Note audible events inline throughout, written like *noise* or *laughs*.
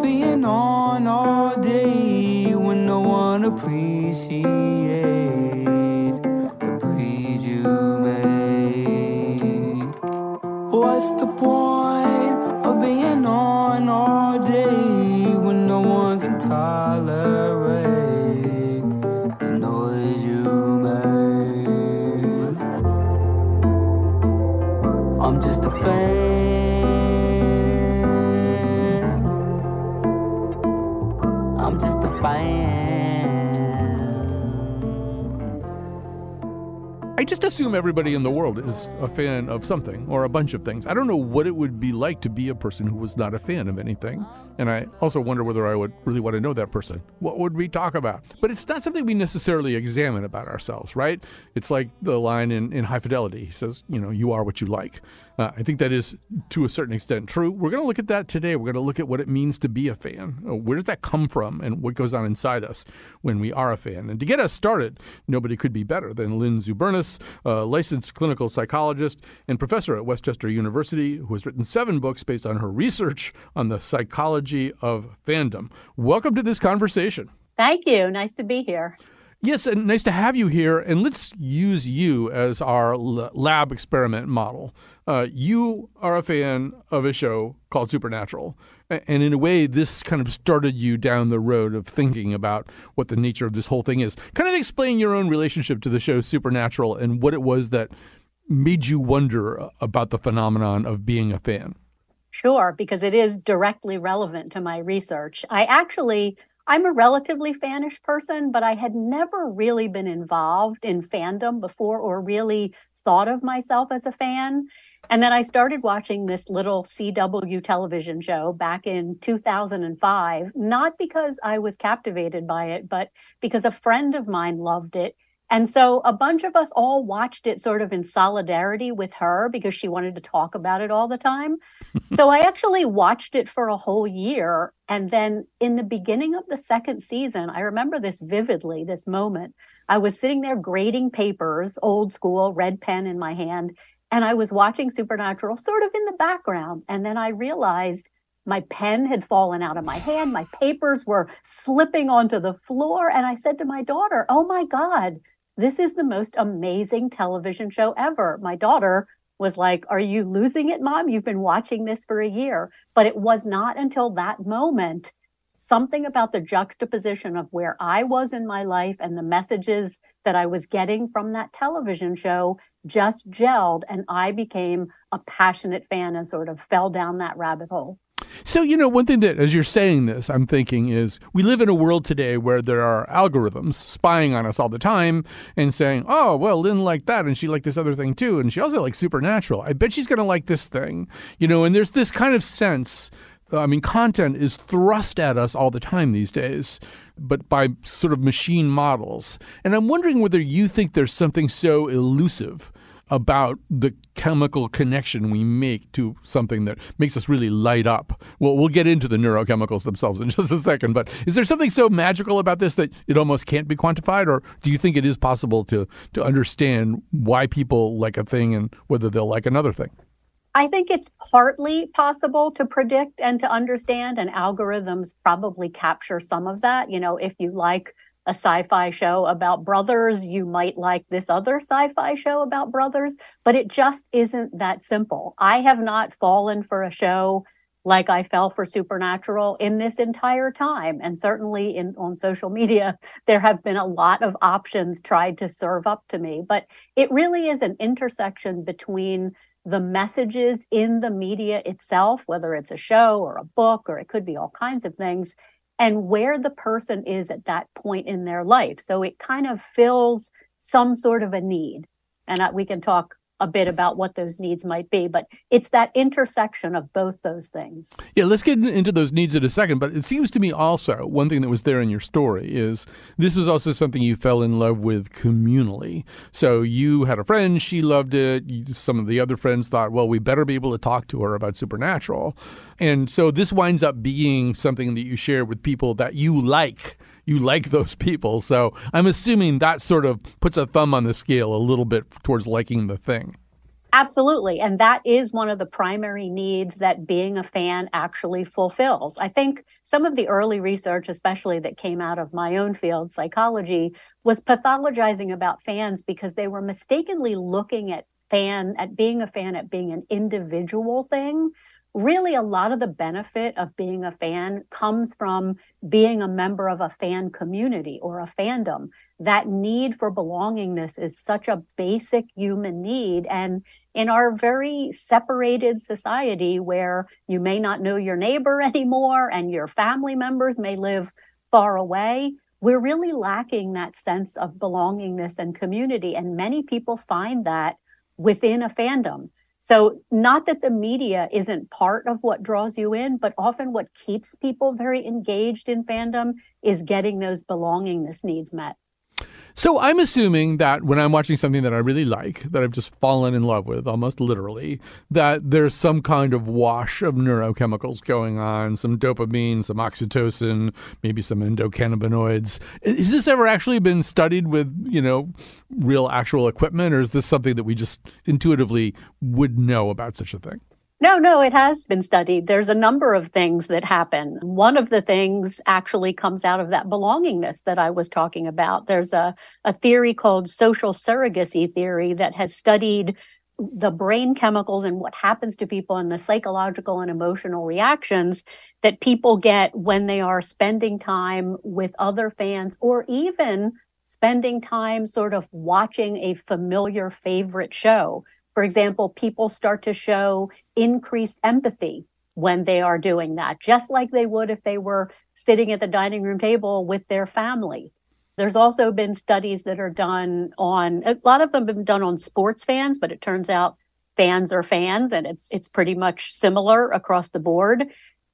being on all day when no one appreciates the praise you make? What's the point of being on all day when no one can tolerate just assume everybody in the world is a fan of something or a bunch of things. I don't know what it would be like to be a person who was not a fan of anything. And I also wonder whether I would really want to know that person. What would we talk about? But it's not something we necessarily examine about ourselves, right? It's like the line in, in High Fidelity. He says, you know, you are what you like. Uh, I think that is to a certain extent true. We're going to look at that today. We're going to look at what it means to be a fan. Uh, Where does that come from and what goes on inside us when we are a fan? And to get us started, nobody could be better than Lynn Zubernis, a licensed clinical psychologist and professor at West Chester University, who has written seven books based on her research on the psychology of fandom. Welcome to this conversation. Thank you. Nice to be here. Yes, and nice to have you here. And let's use you as our lab experiment model. Uh, you are a fan of a show called Supernatural. And in a way, this kind of started you down the road of thinking about what the nature of this whole thing is. Kind of explain your own relationship to the show Supernatural and what it was that made you wonder about the phenomenon of being a fan. Sure, because it is directly relevant to my research. I actually, I'm a relatively fanish person, but I had never really been involved in fandom before or really thought of myself as a fan. And then I started watching this little CW television show back in 2005, not because I was captivated by it, but because a friend of mine loved it. And so a bunch of us all watched it sort of in solidarity with her because she wanted to talk about it all the time. *laughs* so I actually watched it for a whole year. And then in the beginning of the second season, I remember this vividly, this moment. I was sitting there grading papers, old school, red pen in my hand, and I was watching Supernatural sort of in the background. And then I realized my pen had fallen out of my hand, my papers were slipping onto the floor. And I said to my daughter, Oh my God, this is the most amazing television show ever. My daughter was like, Are you losing it, mom? You've been watching this for a year. But it was not until that moment, something about the juxtaposition of where I was in my life and the messages that I was getting from that television show just gelled. And I became a passionate fan and sort of fell down that rabbit hole. So, you know, one thing that, as you're saying this, I'm thinking is we live in a world today where there are algorithms spying on us all the time and saying, oh, well, Lynn liked that and she liked this other thing too. And she also likes Supernatural. I bet she's going to like this thing, you know, and there's this kind of sense. I mean, content is thrust at us all the time these days, but by sort of machine models. And I'm wondering whether you think there's something so elusive about the chemical connection we make to something that makes us really light up. Well, we'll get into the neurochemicals themselves in *laughs* just a second, but is there something so magical about this that it almost can't be quantified or do you think it is possible to to understand why people like a thing and whether they'll like another thing? I think it's partly possible to predict and to understand, and algorithms probably capture some of that. You know, if you like a sci fi show about brothers, you might like this other sci fi show about brothers, but it just isn't that simple. I have not fallen for a show like I fell for Supernatural in this entire time. And certainly in on social media, *laughs* there have been a lot of options tried to serve up to me. But it really is an intersection between the messages in the media itself, whether it's a show or a book, or it could be all kinds of things, and where the person is at that point in their life. So it kind of fills some sort of a need. And we can talk a bit about what those needs might be. But it's that intersection of both those things. Yeah, let's get into those needs in a second. But it seems to me also one thing that was there in your story is this was also something you fell in love with communally. So you had a friend, she loved it. Some of the other friends thought, well, we better be able to talk to her about Supernatural. And so this winds up being something that you share with people that you like you like those people. So I'm assuming that sort of puts a thumb on the scale a little bit towards liking the thing. Absolutely. And that is one of the primary needs that being a fan actually fulfills. I think some of the early research, especially that came out of my own field, psychology, was pathologizing about fans because they were mistakenly looking at fan, at being a fan, at being an individual thing really a lot of the benefit of being a fan comes from being a member of a fan community or a fandom. That need for belongingness is such a basic human need. And in our very separated society where you may not know your neighbor *laughs* anymore and your family members may live far away, we're really lacking that sense of belongingness and community. And many people find that within a fandom. So, not that the media isn't part of what draws you in, but often what keeps people very engaged in fandom is getting those belongingness needs met. So I'm assuming that when I'm watching something that I really like, that I've just fallen in love with, almost literally, that there's some kind of wash of neurochemicals going on, some dopamine, some oxytocin, maybe some endocannabinoids. Has this ever actually been studied with, you know, real actual equipment, or is this something that we just intuitively would know about such a thing? No, no, it has been studied. There's a number of things that happen. One of the things actually comes out of that belongingness that I was talking about. There's a, a theory called social surrogacy theory that has studied the brain chemicals and what happens to people and the psychological and emotional reactions that people get when they are spending time with other fans or even spending time sort of watching a familiar favorite show for example, people start to show increased empathy when they are doing that, just like they would if they were sitting at the dining room table with their family. There's also been studies that are done on a lot of them have been done on sports fans, but it turns out fans are fans and it's it's pretty much similar across the board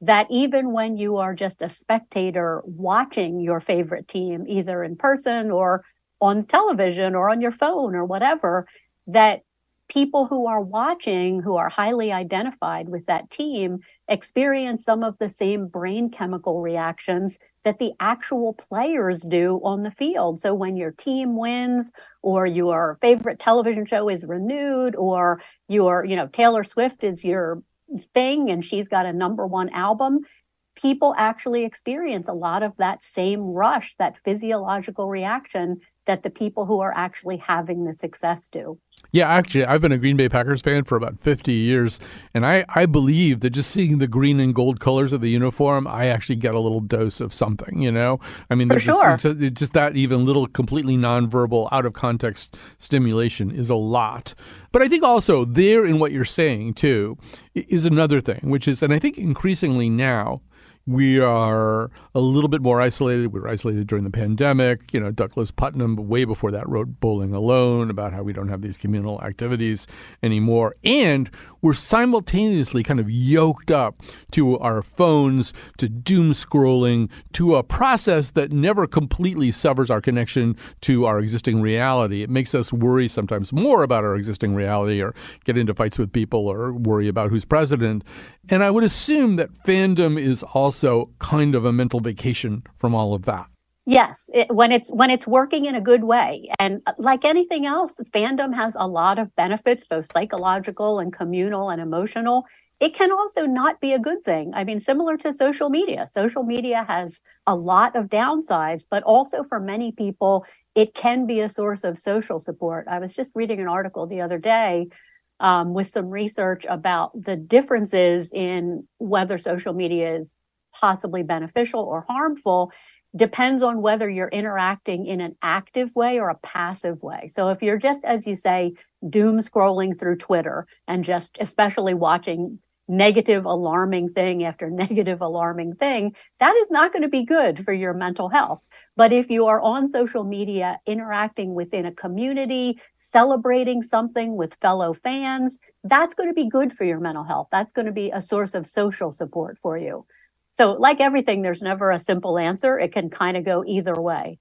that even when you are just a spectator watching your favorite team either in person or on television or on your phone or whatever that people who are watching, who are highly identified with that team, experience some of the same brain chemical reactions that the actual players do on the field. So when your team wins or your favorite television show is renewed or your, you know, Taylor Swift is your thing and she's got a number one album, people actually experience a lot of that same rush, that physiological reaction that the people who are actually having the success do. Yeah, actually, I've been a Green Bay Packers fan for about 50 years, and I, I believe that just seeing the green and gold colors of the uniform, I actually get a little dose of something, you know? I mean, there's sure. just, it's just that even little completely nonverbal, out of context stimulation is a lot. But I think also there in what you're saying, too, is another thing, which is, and I think increasingly now, we are a little bit more isolated. We were isolated during the pandemic. You know, Douglas Putnam, way before that, wrote Bowling Alone about how we don't have these communal activities anymore. And we're simultaneously kind of yoked up to our phones, to doom scrolling, to a process that never completely severs our connection to our existing reality. It makes us worry sometimes more about our existing reality or get into fights with people or worry about who's president. And I would assume that fandom is also kind of a mental vacation from all of that. Yes, it, when it's when it's working in a good way, and uh, like anything else, fandom has a lot of benefits, both psychological and communal and emotional. It can also not be a good thing. I mean, similar to social media, social media has a lot of downsides, but also for many people, it can be a source of social support. I was just reading an article the other day um, with some research about the differences in whether social media is possibly beneficial or harmful depends on whether you're interacting in an active way or a passive way. So if you're just, as you say, doom scrolling through Twitter and just especially watching negative, alarming thing after *laughs* negative, alarming thing, that is not going to be good for your mental health. But if you are on social media, interacting within a community, celebrating something with fellow fans, that's going to be good for your mental health. That's going to be a source of social support for you. So, like everything, there's never a simple answer. It can kind of go either way.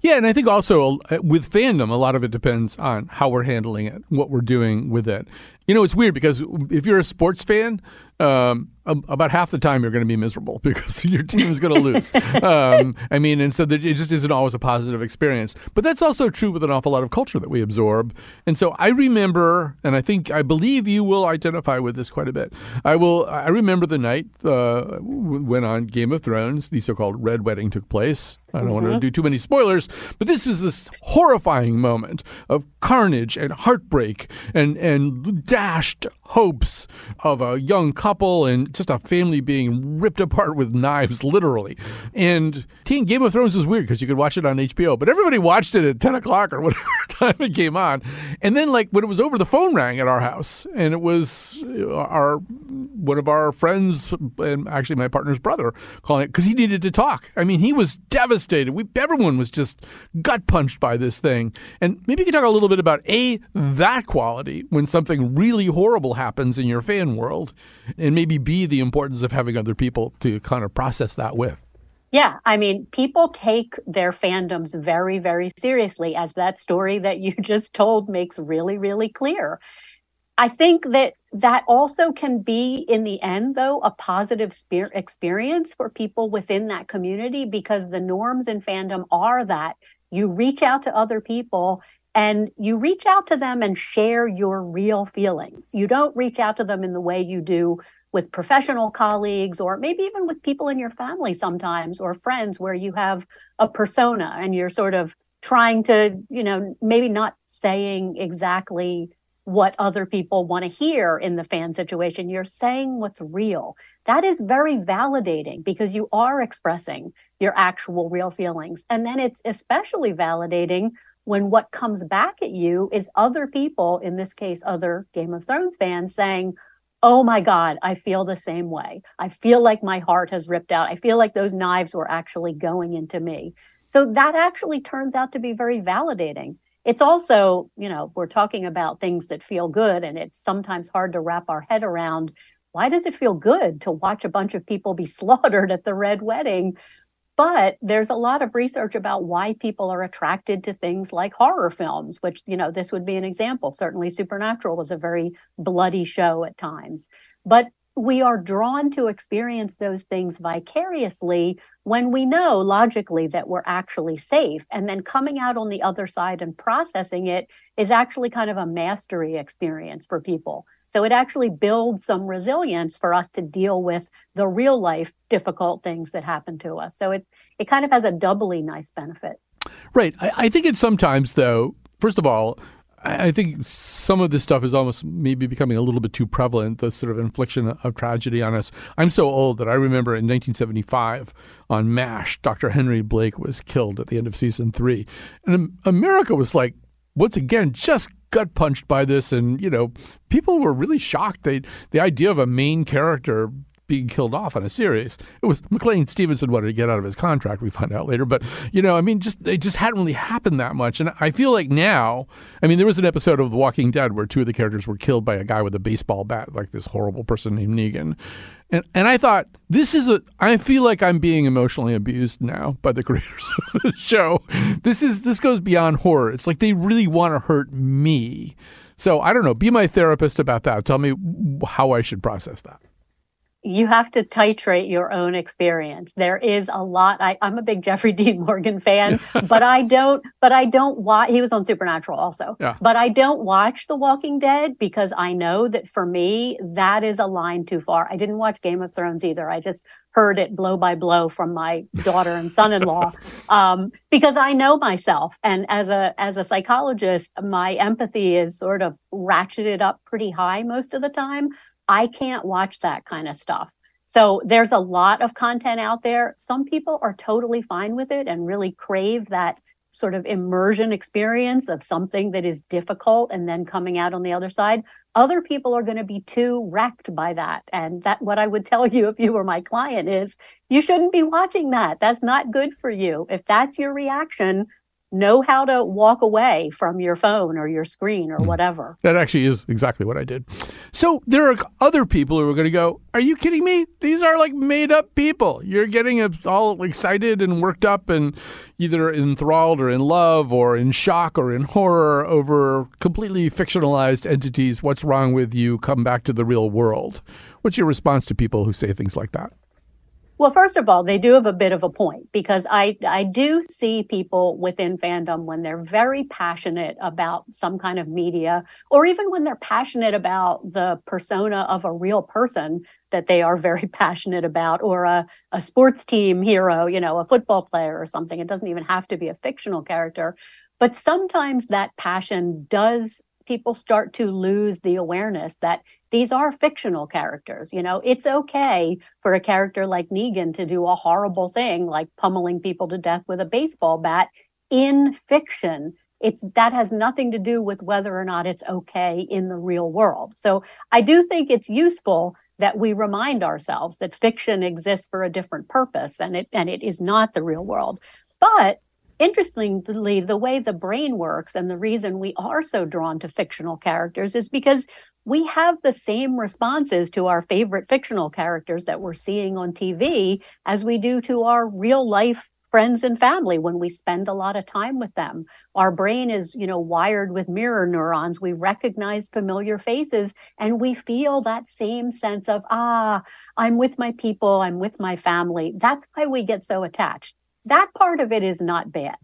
Yeah, and I think also uh, with fandom, a lot of it depends on how we're handling it, what we're doing with it. You know, it's weird because if you're a sports fan, um, about half the time you're going to be miserable *laughs* because your team is going to lose. *laughs* um, I mean, and so it just isn't always a positive experience. But that's also true with an awful lot of culture that we absorb. And so I remember, and I think I believe you will identify with this quite a bit. I will. I remember the night uh, when on Game of Thrones the so-called Red Wedding took place. I don't mm-hmm. want to do too many spoilers, but this was this horrifying moment of carnage and heartbreak and and dashed hopes of a young couple and just a family being ripped apart with knives, literally. And Teen Game of Thrones was weird because you could watch it on HBO, but everybody watched it at 10 o'clock or *laughs* whatever time it came on. And then, like, when it was over, the phone rang at our house, and it was our one of our friends and actually my partner's brother calling it because he needed to talk. I mean, he was devastated. We everyone was just gut punched by this thing. And maybe you could talk a little bit about a that quality when something really horrible happens in your fan world, and maybe b the importance of having other people to kind of process that with. Yeah, I mean, people take their fandoms very, very seriously, as that story that you *laughs* just told makes really, really clear. I think that that also can be, in the end, though, a positive experience for people within that community because the norms in fandom are that you reach out to other people and you reach out to them and share your real feelings. You don't reach out to them in the way you do with professional colleagues or maybe even with people in your family sometimes or friends where you have a persona and you're sort of trying to, you know, maybe not saying exactly what other people want to hear in the fan situation. You're saying what's real. That is very validating because you are expressing your actual real feelings. And then it's especially validating when what comes back at you is other people, in this case, other Game of Thrones fans saying, Oh my God, I feel the same way. I feel like my heart has ripped out. I feel like those knives were actually going into me. So that actually turns out to be very validating it's also, you know, we're talking about things that feel good, and it's sometimes hard to wrap our head around why does it feel good to watch a bunch of people be *laughs* slaughtered at the Red Wedding? But there's a lot of research about why people are attracted to things like horror films, which, you know, this would be an example. Certainly, Supernatural was a very bloody show at times. But we are drawn to experience those things vicariously when we know logically that we're actually safe. And then coming out on the other side and processing it is actually kind of a mastery experience for people. So it actually builds some resilience for us to deal with the real life difficult things that happen to us. So it, it kind of has a doubly nice benefit. Right. I, I think it's sometimes, though, first of all, I think some of this stuff is almost maybe becoming a little bit too prevalent, the sort of infliction of tragedy on us. I'm so old that I remember in 1975 on MASH, Dr. Henry Blake was killed at the end of season three. And America was like, once again, just gut punched by this. And, you know, people were really shocked. They, the idea of a main character being killed off on a series. It was McLean Stevenson wanted to get out of his contract. We find out later, but you know, I mean, just it just hadn't really happened that much. And I feel like now, I mean, there was an episode of The Walking Dead where two of the characters were killed by a guy with a baseball bat, like this horrible person named Negan. And and I thought this is a. I feel like I'm being emotionally abused now by the *laughs* creators of the show. This is this goes beyond horror. It's like they really want to hurt me. So I don't know. Be my therapist about that. Tell me how I should process that you have to titrate your own experience. There is a lot. I, am a big Jeffrey *laughs* Dean Morgan fan, *laughs* but I don't. But I don't watch. He was on Supernatural also. Yeah. But I don't watch The Walking Dead because I know that for me that is a line too far. I didn't watch Game of Thrones either. I just heard it blow by blow from my daughter and son-in-law *laughs* um, because I know myself. And as a as a psychologist, my empathy is sort of ratcheted up pretty high most of the time. I can't watch that kind of stuff. So there's a lot of content out there. Some people are totally fine with it and really crave that sort of immersion experience of something that is difficult and then coming out on the other side other people are going to be too wrecked by that and that what i would tell you if you were my client is you shouldn't be watching that that's not good for you if that's your reaction know how to walk away from your phone or your screen or hmm. whatever. That actually is exactly what I did. So there are other people who are going to go, Are you kidding me? These are like made up people. You're getting all excited and worked up and either enthralled or in love or in shock or in horror over completely fictionalized entities. What's wrong with you? Come back to the real world. What's your response to people who say things like that? Well, first of all, they do have a bit of a point because I I do see people within fandom when they're very passionate about some kind of media or even when they're passionate about the persona of a real person that they are very *laughs* passionate about or a, a sports team hero, you know, a football player or something. It doesn't even have to be a fictional character. But sometimes that passion does people start to lose the awareness that these are fictional characters. You know, it's okay for a character like Negan to do a horrible thing like pummeling people to death with a baseball bat in fiction. It's that has nothing to do with whether or not it's okay in the real world. So I do think it's useful that we remind ourselves that fiction exists for a different purpose and it and it is not the real world. But interestingly, the way the brain works and the reason we are so drawn to fictional characters is because we have the same responses to our favorite fictional characters that we're seeing on TV as we do to our real life friends and family when we spend a lot of time with them. Our brain is, you know, wired with mirror neurons. We recognize familiar faces and we feel that same sense of, ah, I'm with my people, I'm with my family. That's why we get so attached. That part of it is not bad.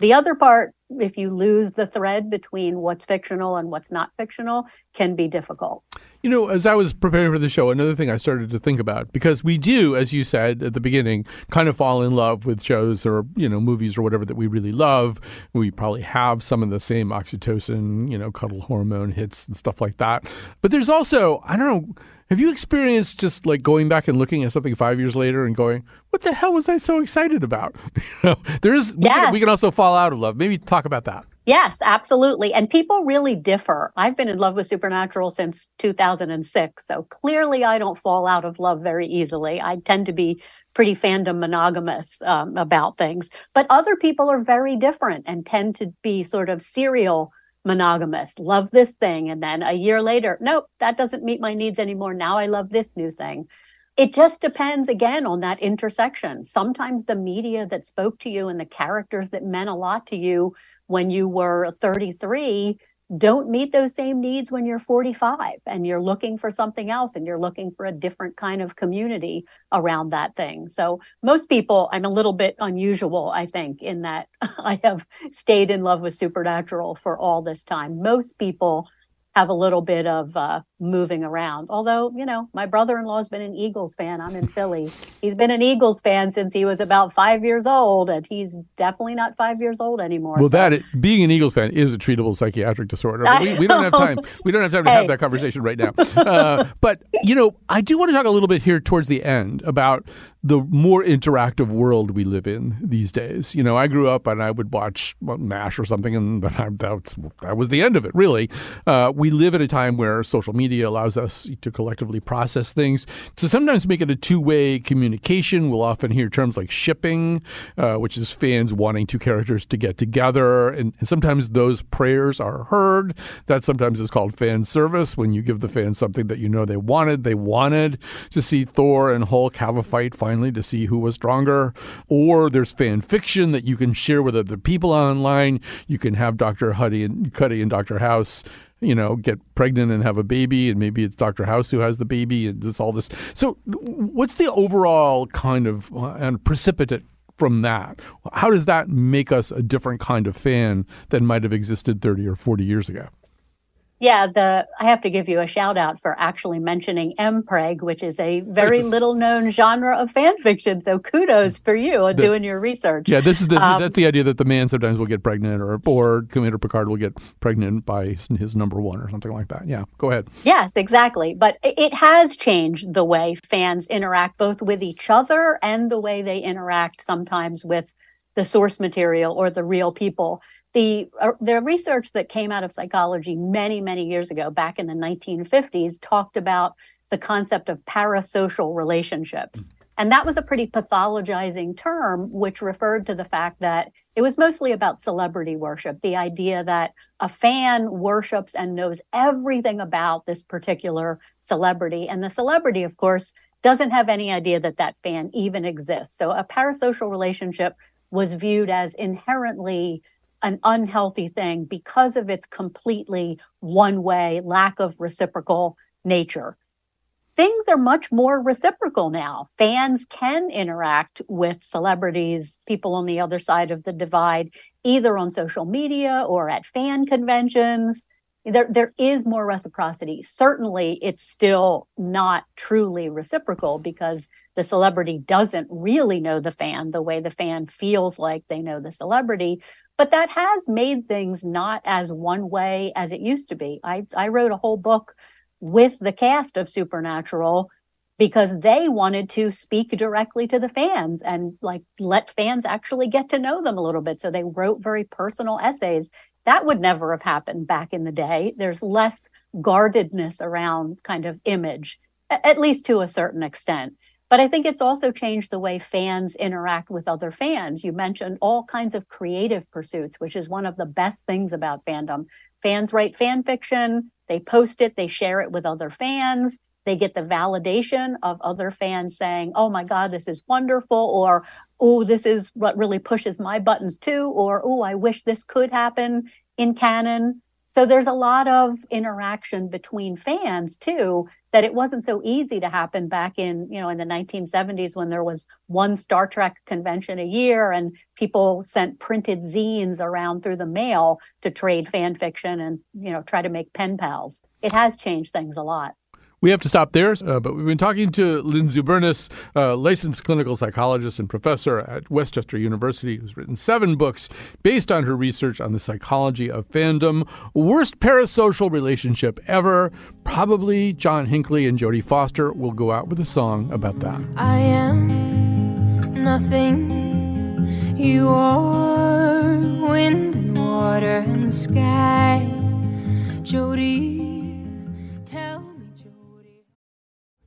The other part, if you lose the thread between what's fictional and what's not fictional, can be difficult. You know, as I was preparing for the show, another thing I started to think about because we do, as you said at the beginning, kind of fall in love with shows or you know movies or whatever that we really love. We probably have some of the same oxytocin, you know, cuddle hormone hits and stuff like that. But there's also, I don't know have you experienced just like going back and looking at something five years later and going, "What the hell was I so excited about?" *laughs* you know, there is. We, yes. can, we can also fall out of love. Maybe talk about that. Yes, absolutely. And people really differ. I've been in love with Supernatural since 2006. So clearly, I don't fall out of love very easily. I tend to be pretty fandom monogamous um, about things. But other people are very different and tend to be sort of serial monogamous, love this thing. And then a year later, nope, that doesn't meet my needs anymore. Now I love this new thing. It just depends again on that intersection. Sometimes the media that spoke to you and the characters that meant a lot to you when you were 33 don't meet those same needs when you're 45 and you're looking for something else and you're looking for a different kind of community around that thing. So most people, I'm a little bit unusual, I think, in that *laughs* I have stayed in love with Supernatural for all this time. Most people have a little bit of uh, moving around. Although, you know, my brother in law has been an Eagles fan. I'm in Philly. He's been an Eagles fan since he was about five years old, and he's definitely not five years old anymore. Well, so. that being an Eagles fan is a treatable psychiatric disorder. We, we, don't have time. We don't have time to hey. have that conversation right now. Uh, but you know, I do want to talk a little bit here towards the end about the more interactive world we live in these days. You know, I grew up and I would watch MASH or something, and that, that was the end of it. Really, uh, we live at a time where social media allows us to collectively process things, to sometimes make it a two way communication. We'll often hear terms like shipping, uh, which is fans wanting two characters to get together. And, and, sometimes those prayers are heard. That sometimes is called fan service when you give the fans something that you know they wanted. They wanted to see Thor and Hulk have a fight to see who was stronger. Or there's fan fiction that you can share with other people online. You can have Dr. Huddy and Cuddy and Dr. House you know, get pregnant and have a baby, and maybe it's Dr. House who has the baby, and just all this. So, what's the overall kind of uh, and precipitate from that? How does that make us a different kind of fan than might have existed 30 or 40 years ago? Yeah, the I have to give you a shout out for actually mentioning mpreg, which is a very little known genre of fan fiction. So kudos for you on the, doing your research. Yeah, this is the, um, that's the idea that the man sometimes will get pregnant, or or Commander Picard will get pregnant by his number one or something like that. Yeah, go ahead. Yes, exactly. But it has changed the way fans interact both with each other and the way they interact sometimes with the source material or the real people. The, uh, the research that came out of psychology many, many years ago, back in the 1950s, talked about the concept of parasocial relationships. And that was a pretty pathologizing term, which referred to the fact that it was mostly about celebrity worship, the idea that a fan worships and knows everything about this particular celebrity. And the celebrity, of course, doesn't have any idea that that fan even exists. So a parasocial relationship was viewed as inherently an unhealthy thing because of its completely one way, lack of reciprocal nature things are much more reciprocal now. Fans can interact with celebrities, people on the other side of the divide, either on social media or at fan conventions. There, there is more reciprocity. Certainly, it's still not truly reciprocal because the celebrity doesn't really know the fan the way the fan feels like they know the celebrity. But that has made things not as one way as it used to be. I, I wrote a whole book with the cast of Supernatural because they wanted to speak directly to the fans and like let fans actually get to know them a little bit. So they wrote very personal essays. That would never have happened back in the day. There's less guardedness around kind of image, at least to a certain extent. But I think it's also changed the way fans interact with other fans. You mentioned all kinds of creative pursuits, which is one of the best things about fandom. Fans write fan fiction, they post it, they share it with other fans. They get the validation of other fans saying, oh my God, this is wonderful, or oh, this is what really pushes my buttons too, or oh, I wish this could happen in canon. So there's a lot of interaction between fans too that it wasn't so easy to happen back in, you know, in the 1970s when there was one Star Trek convention a year and people sent printed zines around through the mail to trade fan fiction and, you know, try to make pen pals. It has changed things a lot. We have to stop there, uh, but we've been talking to Lynn Zubernis, uh, licensed clinical psychologist and professor at West Chester University, who's written seven books based on her research on the psychology of fandom. Worst parasocial relationship ever. Probably John Hinckley and Jodie Foster will go out with a song about that. I am nothing. You are wind and water and sky. Jodie.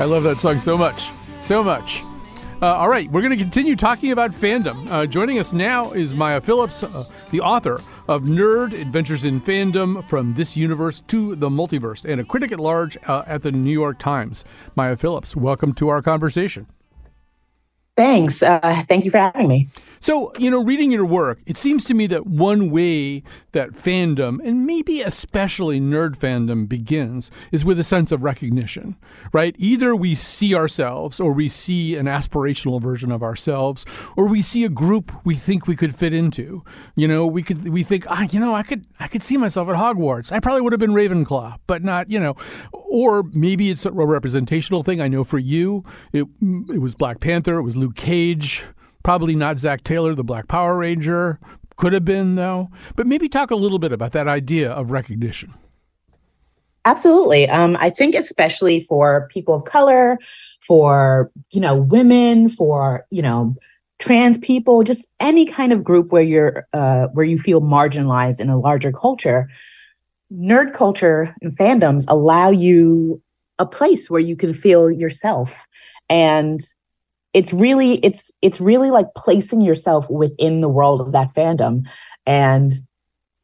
I love that song so much. So much. Uh, all right, we're going to continue talking about fandom. Uh, joining us now is Maya Phillips, uh, the author of Nerd Adventures in Fandom From This Universe to the Multiverse, and a critic at large uh, at the New York Times. Maya Phillips, welcome to our conversation. Thanks. Uh, thank you for having me. So, you know, reading your work, it seems to me that one way that fandom, and maybe especially nerd fandom, begins is with a sense of recognition, right? Either we see ourselves, or we see an aspirational version of ourselves, or we see a group we think we could fit into. You know, we could we think, ah, you know, I could I could see myself at Hogwarts. I probably would have been Ravenclaw, but not, you know, or maybe it's a representational thing. I know for you, it it was Black Panther, it was Luke Cage. Probably not Zack Taylor, the Black Power Ranger. Could have been, though. But maybe talk a little bit about that idea of recognition. Absolutely. Um, I think especially for people of color, for you know women, for you know trans people, just any kind of group where you're uh, where you feel marginalized in a larger culture. Nerd culture and fandoms allow you a place where you can feel yourself and it's really it's it's really like placing yourself within the world of that fandom. And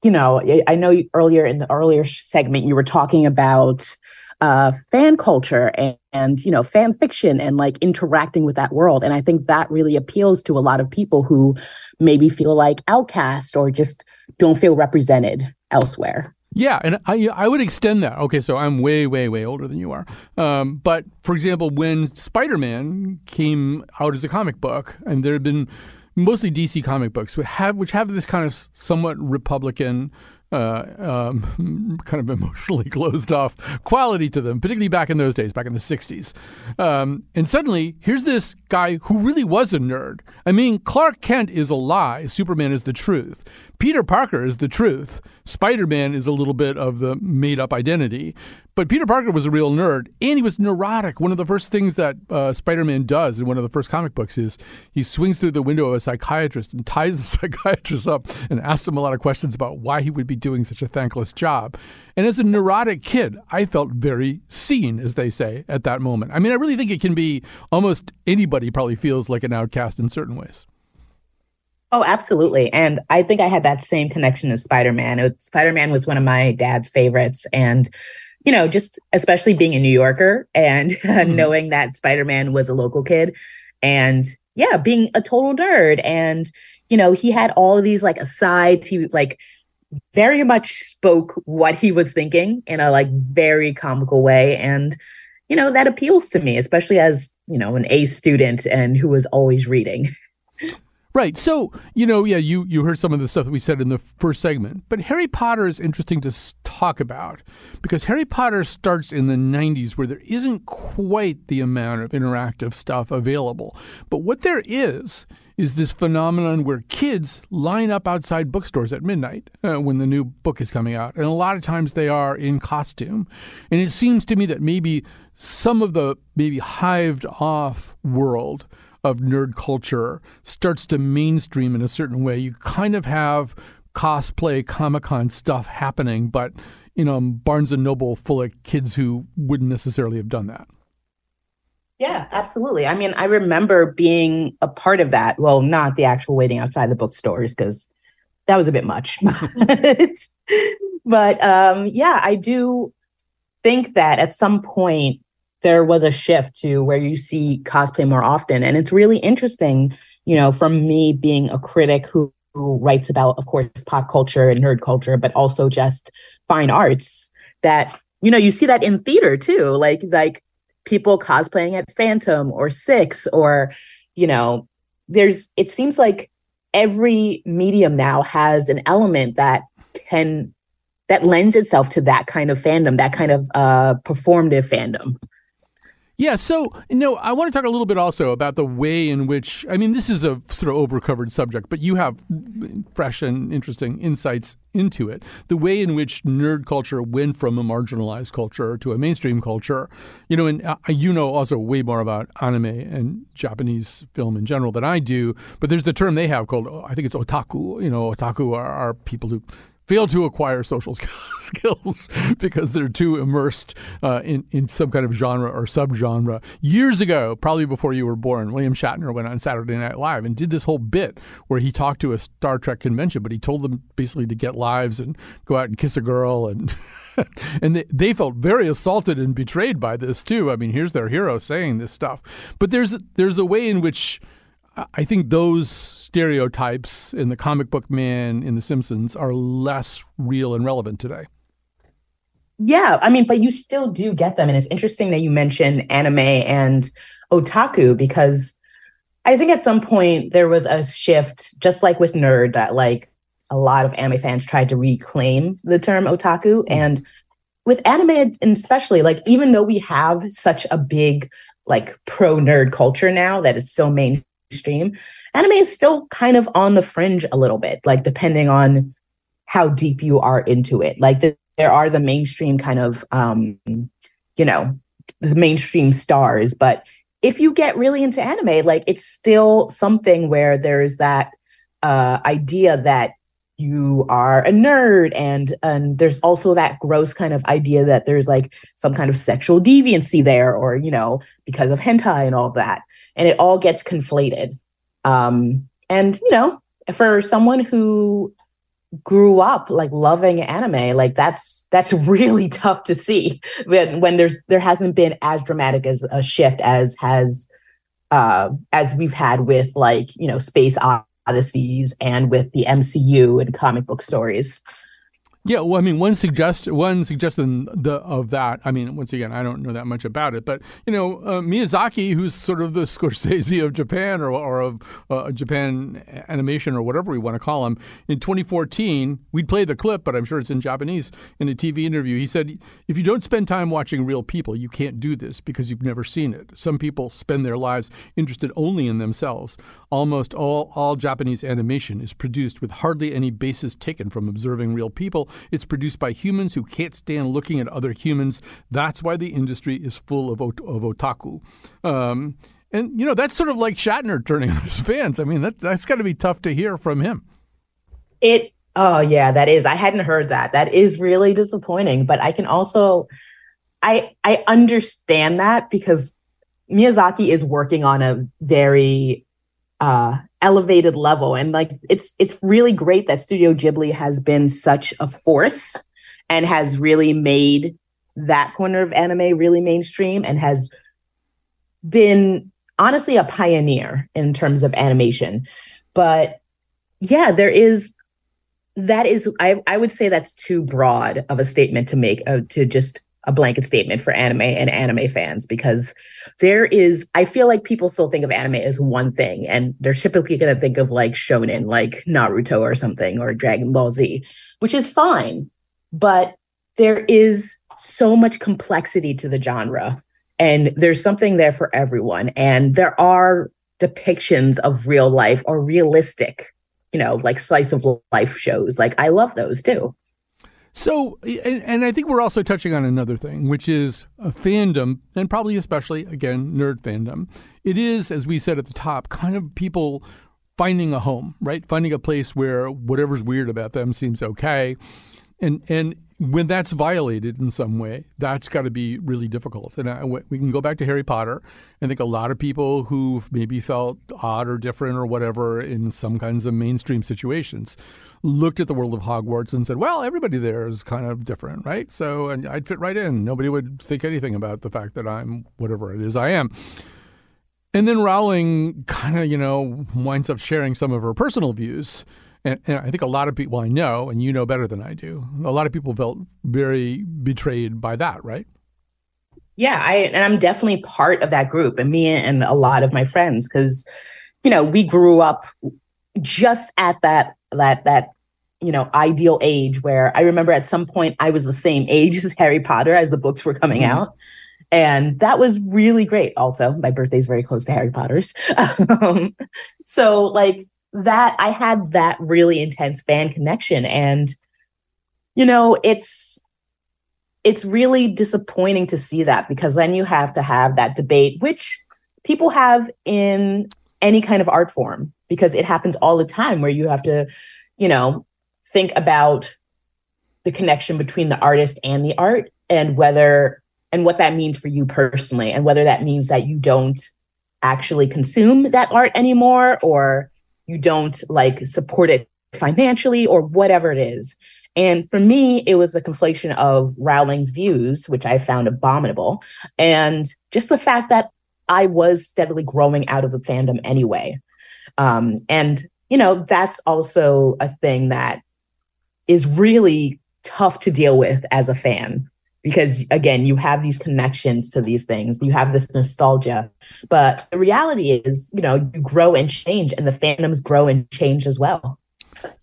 you know i know earlier in the earlier segment you were talking about uh, fan culture and, and you know fan fiction and like interacting with that world. And i think that really appeals to a lot of people who maybe feel like outcast or just don't feel represented elsewhere yeah, and I I would extend that. Okay, so I'm way way way older than you are. Um, but for example, when Spider-Man came out as a comic book, and there had been mostly DC comic books which have which have this kind of somewhat Republican uh, um, *laughs* kind of emotionally *laughs* closed off quality to them, particularly back in those days, back in the 60s. Um, and suddenly, here's this guy who really was a nerd. I mean, Clark Kent is a lie, Superman is the truth. Peter Parker is the truth. Spider Man is a little bit of the made up identity. But Peter Parker was a real nerd, and he was neurotic. One of the first things that uh, Spider Man does in one of the first comic books is he swings through the window of a psychiatrist and ties the *laughs* psychiatrist up and asks him a lot of questions about why he would be doing such a thankless job. And as a neurotic kid, I felt very seen, as they say, at that moment. I mean, I really think it can be almost anybody probably feels like an outcast in certain ways. Oh, absolutely. And I think I had that same connection as Spider Man. Spider Man was one of my dad's favorites. And, you know, just especially being a New Yorker and *laughs* mm. knowing that Spider Man was a local kid and, yeah, being a total nerd. And, you know, he had all of these like asides. He like very much spoke what he was thinking in a like very comical way. And, you know, that appeals to me, especially as, you know, an A student and who was always reading. *laughs* Right. So, you know, yeah, you, you heard some of the stuff that we said in the first segment, but Harry Potter is interesting to talk about because Harry Potter starts in the 90s where there isn't quite the amount of interactive stuff available. But what there is, is this phenomenon where kids line up outside bookstores at midnight uh, when the new book is coming out. And a lot of times they are in costume. And it seems to me that maybe some of the maybe hived off world of nerd culture starts to mainstream in a certain way. You kind of have cosplay Comic Con stuff happening, but you know, Barnes and Noble full of kids who wouldn't necessarily have done that. Yeah, absolutely. I mean, I remember being a part of that. Well, not the actual waiting outside the bookstores because that was a bit much. *laughs* but um, yeah, I do think that at some point there was a shift to where you see cosplay more often. And it's really interesting, you know, from me being a critic who, who writes about, of course, pop culture and nerd culture, but also just fine arts, that, you know, you see that in theater too. Like, like people cosplaying at Phantom or Six, or, you know, there's, it seems like every medium now has an element that can that lends itself to that kind of fandom, that kind of uh, performative fandom. Yeah, so you know, I want to talk a little bit also about the way in which I mean, this is a sort of overcovered subject, but you have fresh and interesting insights into it. The way in which nerd culture went from a marginalized culture to a mainstream culture, you know, and uh, you know also way more about anime and Japanese film in general than I do. But there's the term they have called I think it's otaku. You know, otaku are, are people who fail to acquire social *laughs* skills because they're too immersed uh, in, in some kind of genre or subgenre. Years ago, probably before you were born, William Shatner went on Saturday Night Live and did this whole bit where he talked to a Star Trek convention, but he told them basically to get lives and go out and kiss a girl. And, *laughs* and they, they felt very assaulted and betrayed by this, too. I mean, here's their hero saying this stuff. But there's, there's a way in which I think those stereotypes in the comic book man in The Simpsons are less real and relevant today. Yeah, I mean, but you still do get them. And it's interesting that you mention anime and otaku because I think at some point there was a shift, just like with nerd, that like a lot of anime fans tried to reclaim the term otaku. Mm-hmm. And with anime, and especially, like, even though we have such a big, like, pro nerd culture now that it's so mainstream, anime is still kind of on the fringe a little bit, like, depending on how deep you are into it. Like, the, there are the mainstream kind of, um, you know, the mainstream stars, but if you get really into anime, like it's still something where there's that uh, idea that you are a nerd and and there's also that gross kind of idea that there's like some kind of sexual deviancy there or you know because of hentai and all that and it all gets conflated. Um and you know for someone who grew up like loving anime like that's that's *laughs* really tough to see when when there's there hasn't been as dramatic as a shift as has uh as we've had with like you know space odysseys and with the MCU and comic book stories yeah, well, I mean, one suggest one suggestion the, of that. I mean, once again, I don't know that much about it, but you know, uh, Miyazaki, who's sort of the *laughs* Scorsese of Japan or or of uh, Japan animation or whatever we want to call him, in 2014, we'd play the clip, but I'm sure it's in Japanese. In a TV interview, he said, "If you don't spend time watching real people, you can't do this because you've never seen it. Some people spend their lives interested only in themselves. Almost all all Japanese animation is produced with hardly any basis taken from observing real people." It's produced by humans who can't stand looking at other humans. That's why the industry is full of, ot- of otaku. Um, and, you know, that's sort of like Shatner turning *laughs* on his fans. I mean, that, that's got to be tough to hear from him. It, oh, yeah, that is. I hadn't heard that. That is really disappointing. But I can also, I, I understand that because Miyazaki is working on a very uh elevated level. And like it's it's really great that studio ghibli has been such a force and has really made that corner of anime really mainstream and has been honestly a pioneer in terms of animation. But yeah there is that is i i would say that's too broad of a statement to make uh, to just a blanket statement for anime and anime fans because there is I feel like people still think of anime as one thing and they're typically going to think of like shonen like Naruto or something or Dragon Ball Z which is fine but there is so much complexity to the genre and there's something there for everyone and there are depictions of real life or realistic you know like slice of life shows. Like I love those too so, and, and, I think we're also touching on another thing, which is a fandom, and probably especially, again, nerd fandom. It is, as we said at the top, kind of people finding a home, right? Finding a place where whatever's weird about them seems okay. And, and when that's violated in some way, that's got to be really difficult. And I, we can go back to Harry Potter. I think a lot of people who've maybe felt odd or different or whatever in some kinds of mainstream situations looked at the world of Hogwarts and said, well, everybody there is kind of different, right? So and I'd fit right in. Nobody would think anything about the fact that I'm whatever it is I am. And then Rowling kind of, you know, winds up sharing some of her personal views and, and, I think a lot of people, well, I know, and you know better than I do, a lot of people felt very betrayed by that, right? Yeah, I and I'm definitely part of that group, and me and a lot of my friends, because you know we grew up just at that that that you know ideal age where I remember at some point I was the same *laughs* age as Harry Potter as the books were coming mm-hmm. out. And that was really great. Also, my birthday's very close to Harry Potter's. *laughs* um, so, like, that I had that really intense fan connection and you know it's it's really disappointing to see that because then you have to have that debate which people have in any kind of art form because it happens all the time where you have to you know think about the connection between the artist and the art and whether and what that means for you personally and whether that means that you don't actually consume that art anymore or you don't like support it financially or whatever it is. And for me, it was a conflation of Rowling's views, which I found abominable, and just the fact that I was steadily growing out of the fandom anyway. Um, and, you know, that's also a thing that is really tough to deal with as a fan because again you have these connections to these things. You have this nostalgia. But the reality is you know you grow and change and the fandoms grow and change as well.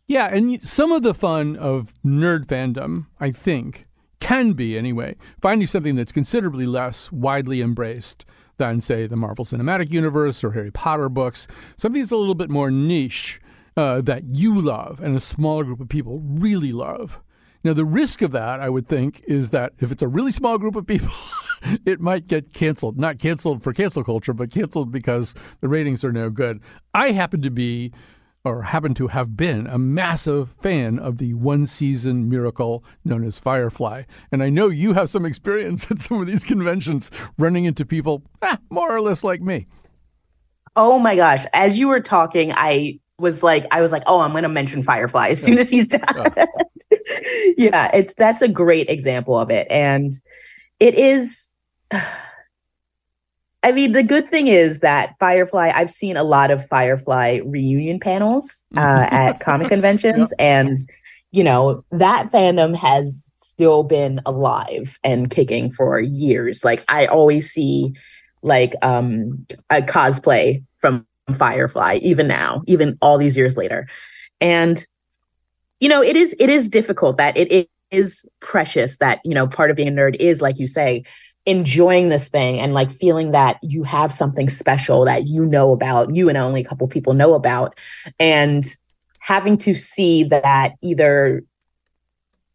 Yeah and some of the fun of nerd fandom i think can be anyway finding something that's considerably less widely embraced than say the marvel cinematic universe or harry potter books something that's a little bit more niche uh, that you love and a smaller group of people really love. Now, the risk of that, I would think, is that if it's a really small group of people, *laughs* it might get canceled. Not canceled for cancel culture, but canceled because the ratings are no good. I happen to be, or happen to have been, a massive fan of the one season miracle known as Firefly. And I know you have some experience *laughs* at some of these conventions running into people eh, more or less like me. Oh my gosh. As you were talking, I was like, I was like, oh, I'm going to mention Firefly as soon as he's done. Oh. *laughs* yeah, it's that's a great example of it, and it is. I mean, the good thing is that Firefly. I've seen a lot of Firefly reunion panels uh, at comic conventions, *laughs* and you know that fandom has still been alive and kicking for years. Like I always see, like um a cosplay from Firefly, even now, even all these years later. And, you know, it is it is difficult that it is precious that, you know, part of being a nerd is, like you say, enjoying this thing and like feeling that you have something special that you know about, you and only a couple people know about. And having to see that either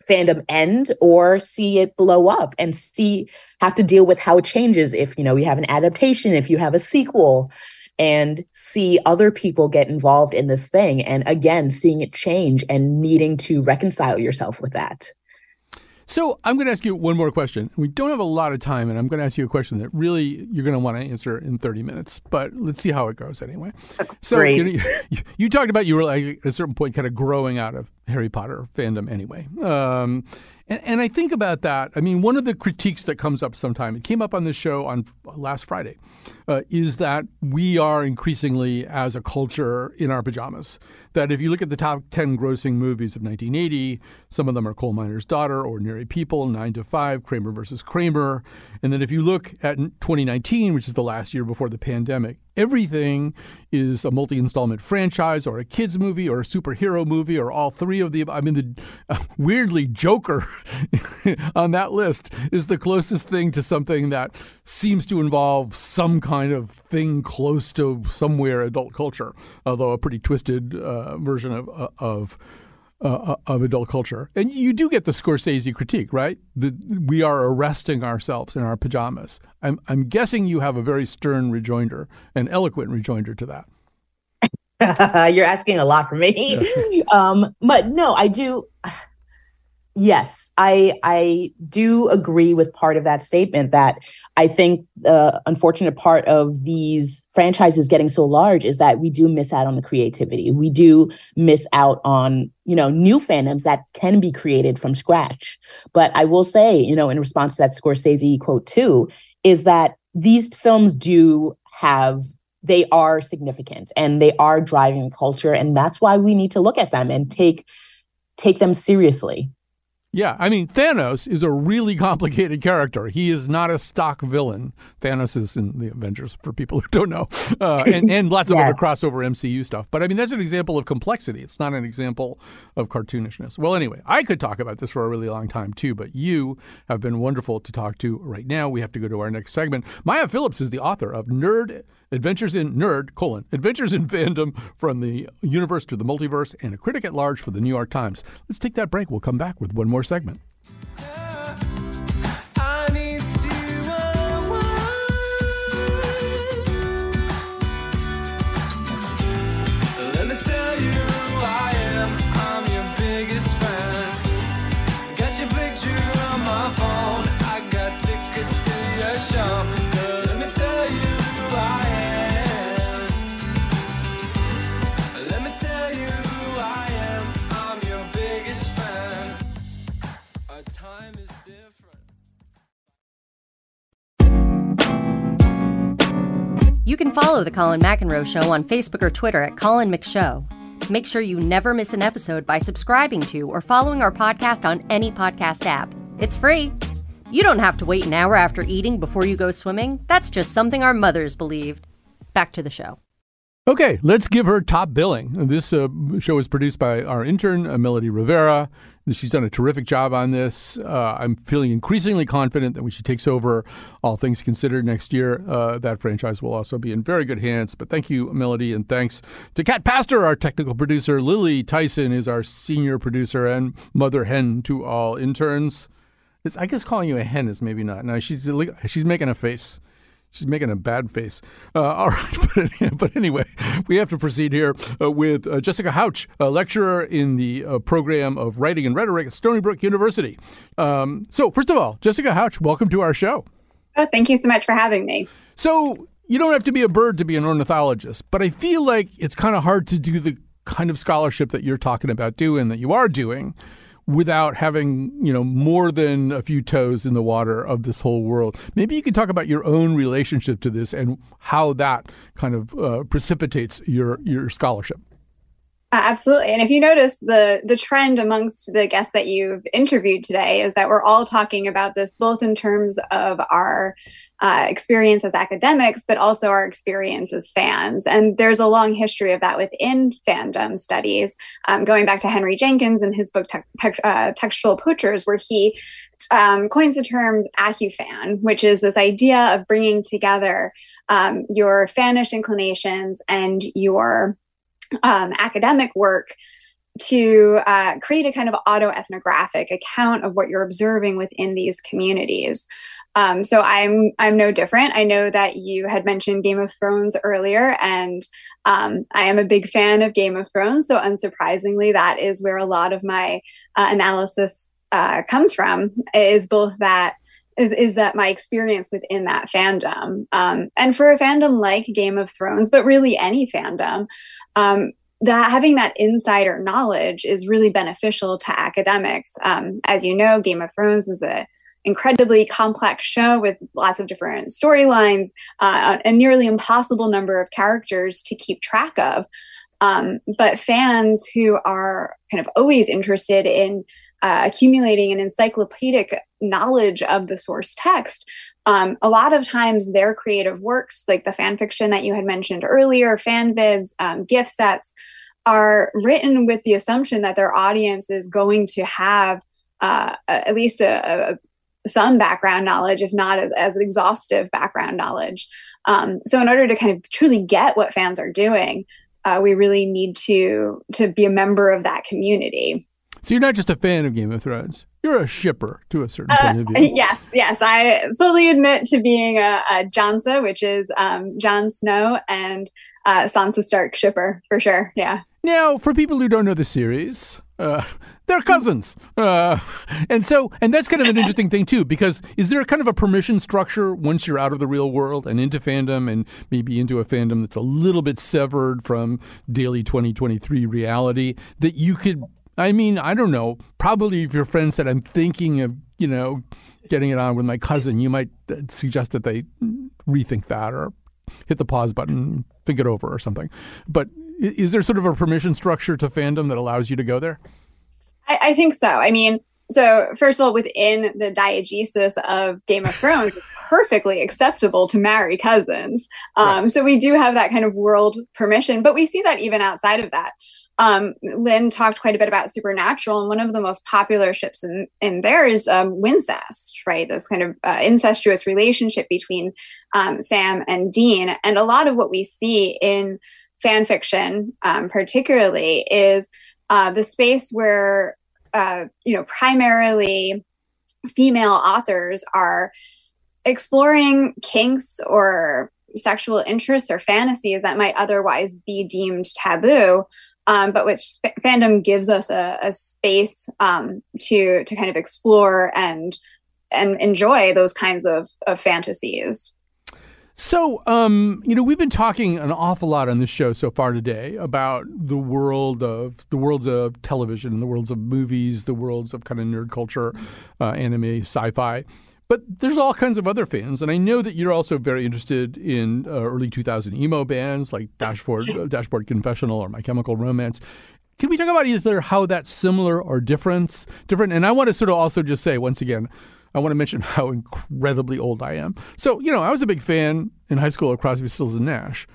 fandom end or see it blow up and see have to deal with how it changes if you know you have an adaptation if you have a sequel and see other people get involved in this thing and again seeing it change and needing to reconcile yourself with that so i'm going to ask you one more question. We don't have a lot of time and i'm going to ask you a question that really you're going to want to answer in 30 minutes but let's see how it goes anyway. *laughs* So you, know, you, you, talked about you were like at a certain point kind of growing out of harry potter fandom anyway. Um, and, and, I think about that. I mean, one of the critiques that comes up sometime, it came up on the show on last Friday, uh, is that we are increasingly, as a culture, in our pajamas. That if you look at the top 10 grossing movies of 1980, some of them are Coal Miner's Daughter, Ordinary People, Nine to Five, Kramer versus Kramer. And then if you look at 2019, which is the last year before the pandemic, everything is a multi-installment franchise or a kids movie or a superhero movie or all three of the I mean the uh, *laughs* weirdly Joker *laughs* on that list is the closest thing to something that seems to involve some kind of thing close to somewhere adult culture although a pretty twisted uh, version of uh, of uh, uh, of adult culture. And you do get the Scorsese critique, right? The, we are arresting ourselves in our pajamas. I'm, I'm guessing you have a very stern rejoinder, an eloquent rejoinder to that. *laughs* You're asking a lot from me. Yeah. *laughs* um, but no, I do yes, I I do agree with part of that statement that I think the unfortunate part of these franchises getting so large is that we do miss out on the creativity. We do miss out on, you know, new fandoms that can be created from scratch. But I will say, you know, in response to that Scorsese quote too, is that these films do have they are significant and they are driving culture and that's why we need to look at them and take take them seriously yeah, I mean Thanos is a really *laughs* complicated character. He is not a stock villain. Thanos is in the Avengers for people who don't know, uh, and, and *laughs* lots of other crossover MCU stuff. But I mean that's an example of complexity. It's not an example of cartoonishness. Well, anyway, I could talk about this for a really long time too, but you have been wonderful to talk to right now. We have to go to our next segment. Maya Phillips is the author of Nerd Adventures in Nerd, colon, Adventures in Fandom from the Universe to the Multiverse, and a critic at large for the New York Times. Let's take that break. We'll come back with one more segment. You can follow The Colin McEnroe Show on Facebook or Twitter at Colin McShow. Make sure you never miss an episode by subscribing to or following our podcast on any podcast app. It's free. You don't have to wait an hour after eating before you go swimming. That's just something our mothers believed. Back to the show. Okay, let's give her top billing. This uh, show is produced by our intern, uh, Melody Rivera. She's done a terrific job on this. Uh, I'm feeling increasingly confident that when she takes over All Things Considered next year, uh, that franchise will also be in very good hands. But thank you, Melody, and thanks to Cat Pastor, our technical producer. Lily Tyson is our senior producer and mother hen to all interns. It's, I guess calling you a hen is maybe not. No, she's she's making a face. She's making a bad face. Uh, *laughs* all right, but, but, anyway, we have to proceed here uh, with uh, Jessica Hautsch, a lecturer in the uh, program of writing and rhetoric at Stony Brook University. Um, so, first of all, Jessica Hautsch, welcome to our show. Oh, thank you so much for having me. So, you don't have to be a bird to be an ornithologist, but I feel like it's kind of hard to do the kind of scholarship that you're talking about doing, that you are doing without having you know more than a few toes in the water of this whole world. Maybe you can talk about your own relationship to this and how that kind of uh, precipitates your your scholarship. Uh, absolutely. And if you notice the the trend amongst the guests that you've interviewed today is that we're all talking about this both in terms of our uh, experience as academics, but also our experience as fans. And there's a long history of that within fandom studies, um, going back to Henry Jenkins and his book te- te- uh, Textual Poachers, where he um, coins the term aca-fan, which is this idea of bringing together um, your fanish inclinations and your um, academic work to uh, create a kind of autoethnographic account of what you're observing within these communities. Um, so I'm I'm no different. I know that you had mentioned Game of Thrones earlier, and um, I am a big fan of Game of Thrones. So unsurprisingly, that is where a lot of my uh, analysis uh, comes from. Is both that is, is that my experience within that fandom. Um, and for a fandom like Game of Thrones, but really any fandom, um, that having that insider knowledge is really beneficial to academics. Um, as you know, Game of Thrones is a incredibly complex show with lots of different storylines, uh, a nearly impossible number of characters to keep track of. Um, but fans who are kind of always interested in uh, accumulating an encyclopedic knowledge of the source text, um, a lot of times their creative works, like the fan fiction that you had mentioned earlier, fan vids, um, GIF sets, are written with the assumption that their audience is going to have uh, at least a, a some background knowledge, if not as, exhaustive background knowledge. Um, so, in order to kind of truly get what fans are doing, uh, we really need to to be a member of that community. So you're not just a fan of Game of Thrones; you're a shipper to a certain uh, point of view. Yes, yes, I fully admit to being a, a Jonsa, which is um, Jon Snow and uh, Sansa Stark shipper for sure. Yeah. Now, for people who don't know the series, uh, they're cousins, uh, and so and that's kind of an *laughs* interesting thing too. Because is there a kind of a permission structure once you're out of the real world and into fandom, and maybe into a fandom that's a little bit severed from daily 2023 reality that you could I mean, I don't know. Probably if your friend said, I'm thinking of, you know, getting it on with my cousin, you might uh, suggest that they rethink that or hit the pause button, think it over or something. But is there sort of a permission structure to fandom that allows you to go there? I, I think so. I mean, so first of all within the diegesis of game of thrones it's perfectly acceptable to marry cousins um, right. so we do have that kind of world permission but we see that even outside of that um, lynn talked quite a bit about supernatural and one of the most popular ships in, in there is um, wincest right this kind of uh, incestuous relationship between um, sam and dean and a lot of what we see in fan fiction um, particularly is uh, the space where uh, you know, primarily female authors are exploring kinks or sexual interests or fantasies that might otherwise be deemed taboo. Um, but which sp- fandom gives us a, a space um, to to kind of explore and and enjoy those kinds of, of fantasies. So, um, you know, we've been talking an awful lot on this show so far today about the world of the worlds of television, the worlds of movies, the worlds of kind of nerd culture, uh, anime, sci-fi. But there's all kinds of other fans, and I know that you're also very interested in uh, early 2000 emo bands like Dashboard, uh, Dashboard Confessional or My Chemical Romance. Can we talk about either how that's similar or different? Different, and I want to sort of also just say once again, I want to mention how incredibly old I am. So you know, I was a big fan in high school of Crosby, Stills and Nash.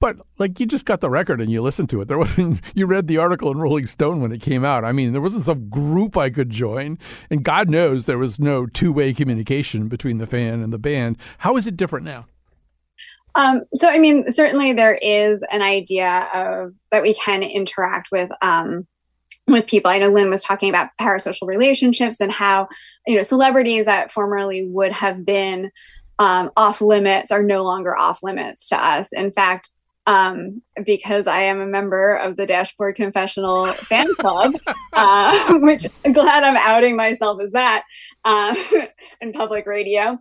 But like you just got the record and you listened to it. There wasn't *laughs* you read the article in Rolling Stone when it came out. I mean, there wasn't some group I could join, and God knows there was no two way communication between the fan and the band. How is it different now? Um, so, I mean, certainly there is an idea of that we can interact with um, with people. I know Lynn was talking about parasocial relationships and how you know celebrities that formerly would have been um, off limits are no longer off limits to us. In fact, um, because I am a member of the Dashboard Confessional fan club, uh, *laughs* which I'm glad I'm outing myself as that uh, *laughs* in public radio.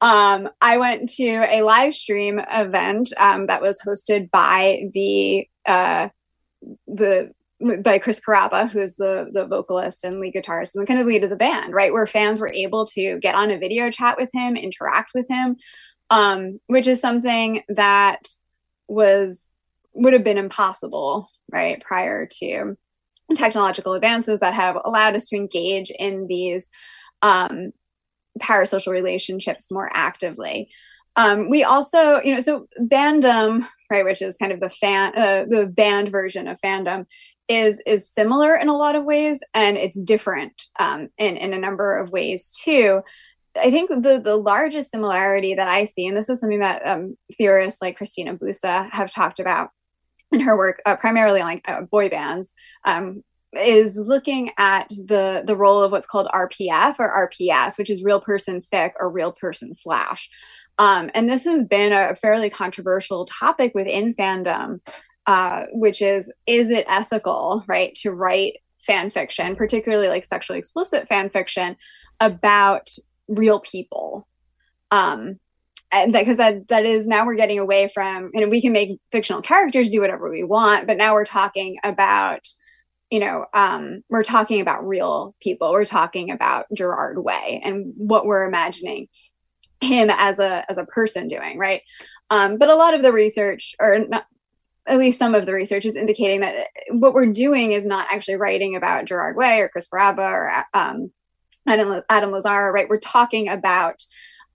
Um, I went to a live stream event um, that was hosted by the uh, the by Chris Carrabba, who is the the vocalist and lead guitarist and the kind of lead of the band, right? Where fans were able to get on a video chat with him, interact with him, um, which is something that was would have been impossible right prior to technological advances that have allowed us to engage in these um, parasocial relationships more actively. Um, we also you know so bandom right which is kind of the fan uh, the band version of fandom is is similar in a lot of ways and it's different um, in in a number of ways too I think the the largest similarity that I see, and this is something that um, theorists like Kristina Busse have talked about in her work, uh, primarily on like, uh, boy bands, um, is looking at the the role of what's called RPF or RPS, which is real person fic or real person slash. Um, and this has been a fairly controversial topic within fandom, uh, which is is it ethical, right, to write fan fiction, particularly like sexually explicit fan fiction, about real people. Um and because that, that that is now we're getting away from and we can make fictional characters do whatever we want but now we're talking about you know um we're talking about real people. We're talking about gerard way and what we're imagining him as a as a person doing right? Um but a lot of the research or not, at least some of the research is indicating that what we're doing is not actually writing about Gerard Way or Chris Carrabba or um, Adam, Adam Lazzara, right? We're talking about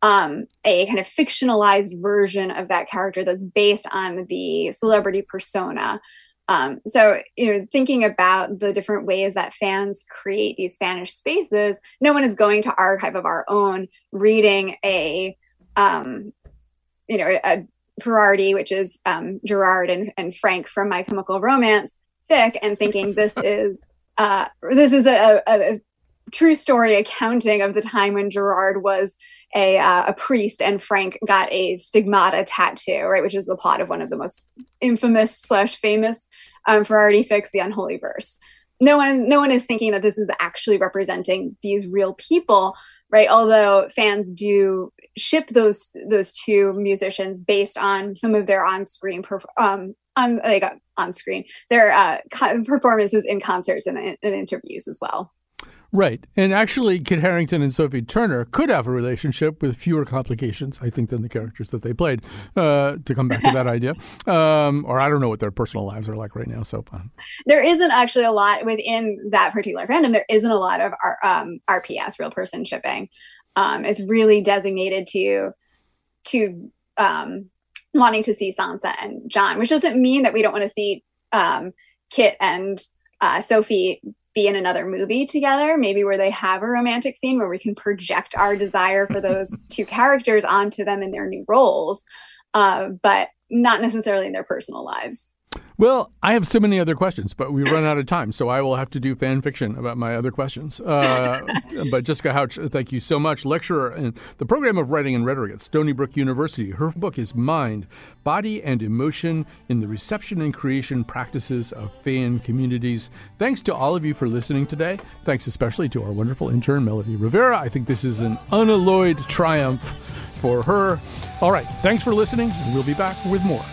um, a kind of fictionalized version of that character that's based on the celebrity persona. Um, so, you know, thinking about the different ways that fans create these fanish spaces, no one is going to archive of our own reading a, um, you know, a Frerard, which is um, Gerard and, and Frank from My Chemical Romance, fic, and thinking this is uh, this is a, a, true story accounting of the time when Gerard was a, uh, a priest and Frank got a stigmata tattoo, right, which is the plot of one of the most infamous slash famous um, Frerard fics, The Unholy Verse. No one, no one is thinking that this is actually representing these real people, right? Although fans do ship those those two musicians based on some of their on-screen perf- um, on like on screen their uh, co- performances in concerts and in interviews as well. Right. And actually, Kit Harington and Sophie Turner could have a relationship with fewer complications, I think, than the characters that they played, uh, to come back to that idea. Um, or I don't know what their personal lives are like right now. So uh. there isn't actually a lot within that particular fandom. There isn't a lot of R- um, RPS, real person shipping. Um, it's really designated to, to um, wanting to see Sansa and Jon, which doesn't mean that we don't want to see um, Kit and uh, Sophie be in another movie together, maybe where they have a romantic scene where we can project our desire for those *laughs* two characters onto them in their new roles, uh, but not necessarily in their personal lives. Well, I have so many other questions, but we run out of time, so I will have to do fan fiction about my other questions. Uh, *laughs* but Jessica Hautsch, thank you so much. Lecturer in the program of writing and rhetoric at Stony Brook University. Her book is Mind, Body and Emotion in the Reception and Creation Practices of Fan Communities. Thanks to all of you for listening today. Thanks especially to our wonderful intern, Melody Rivera. I think this is an unalloyed triumph for her. All right, thanks for listening, and we'll be back with more.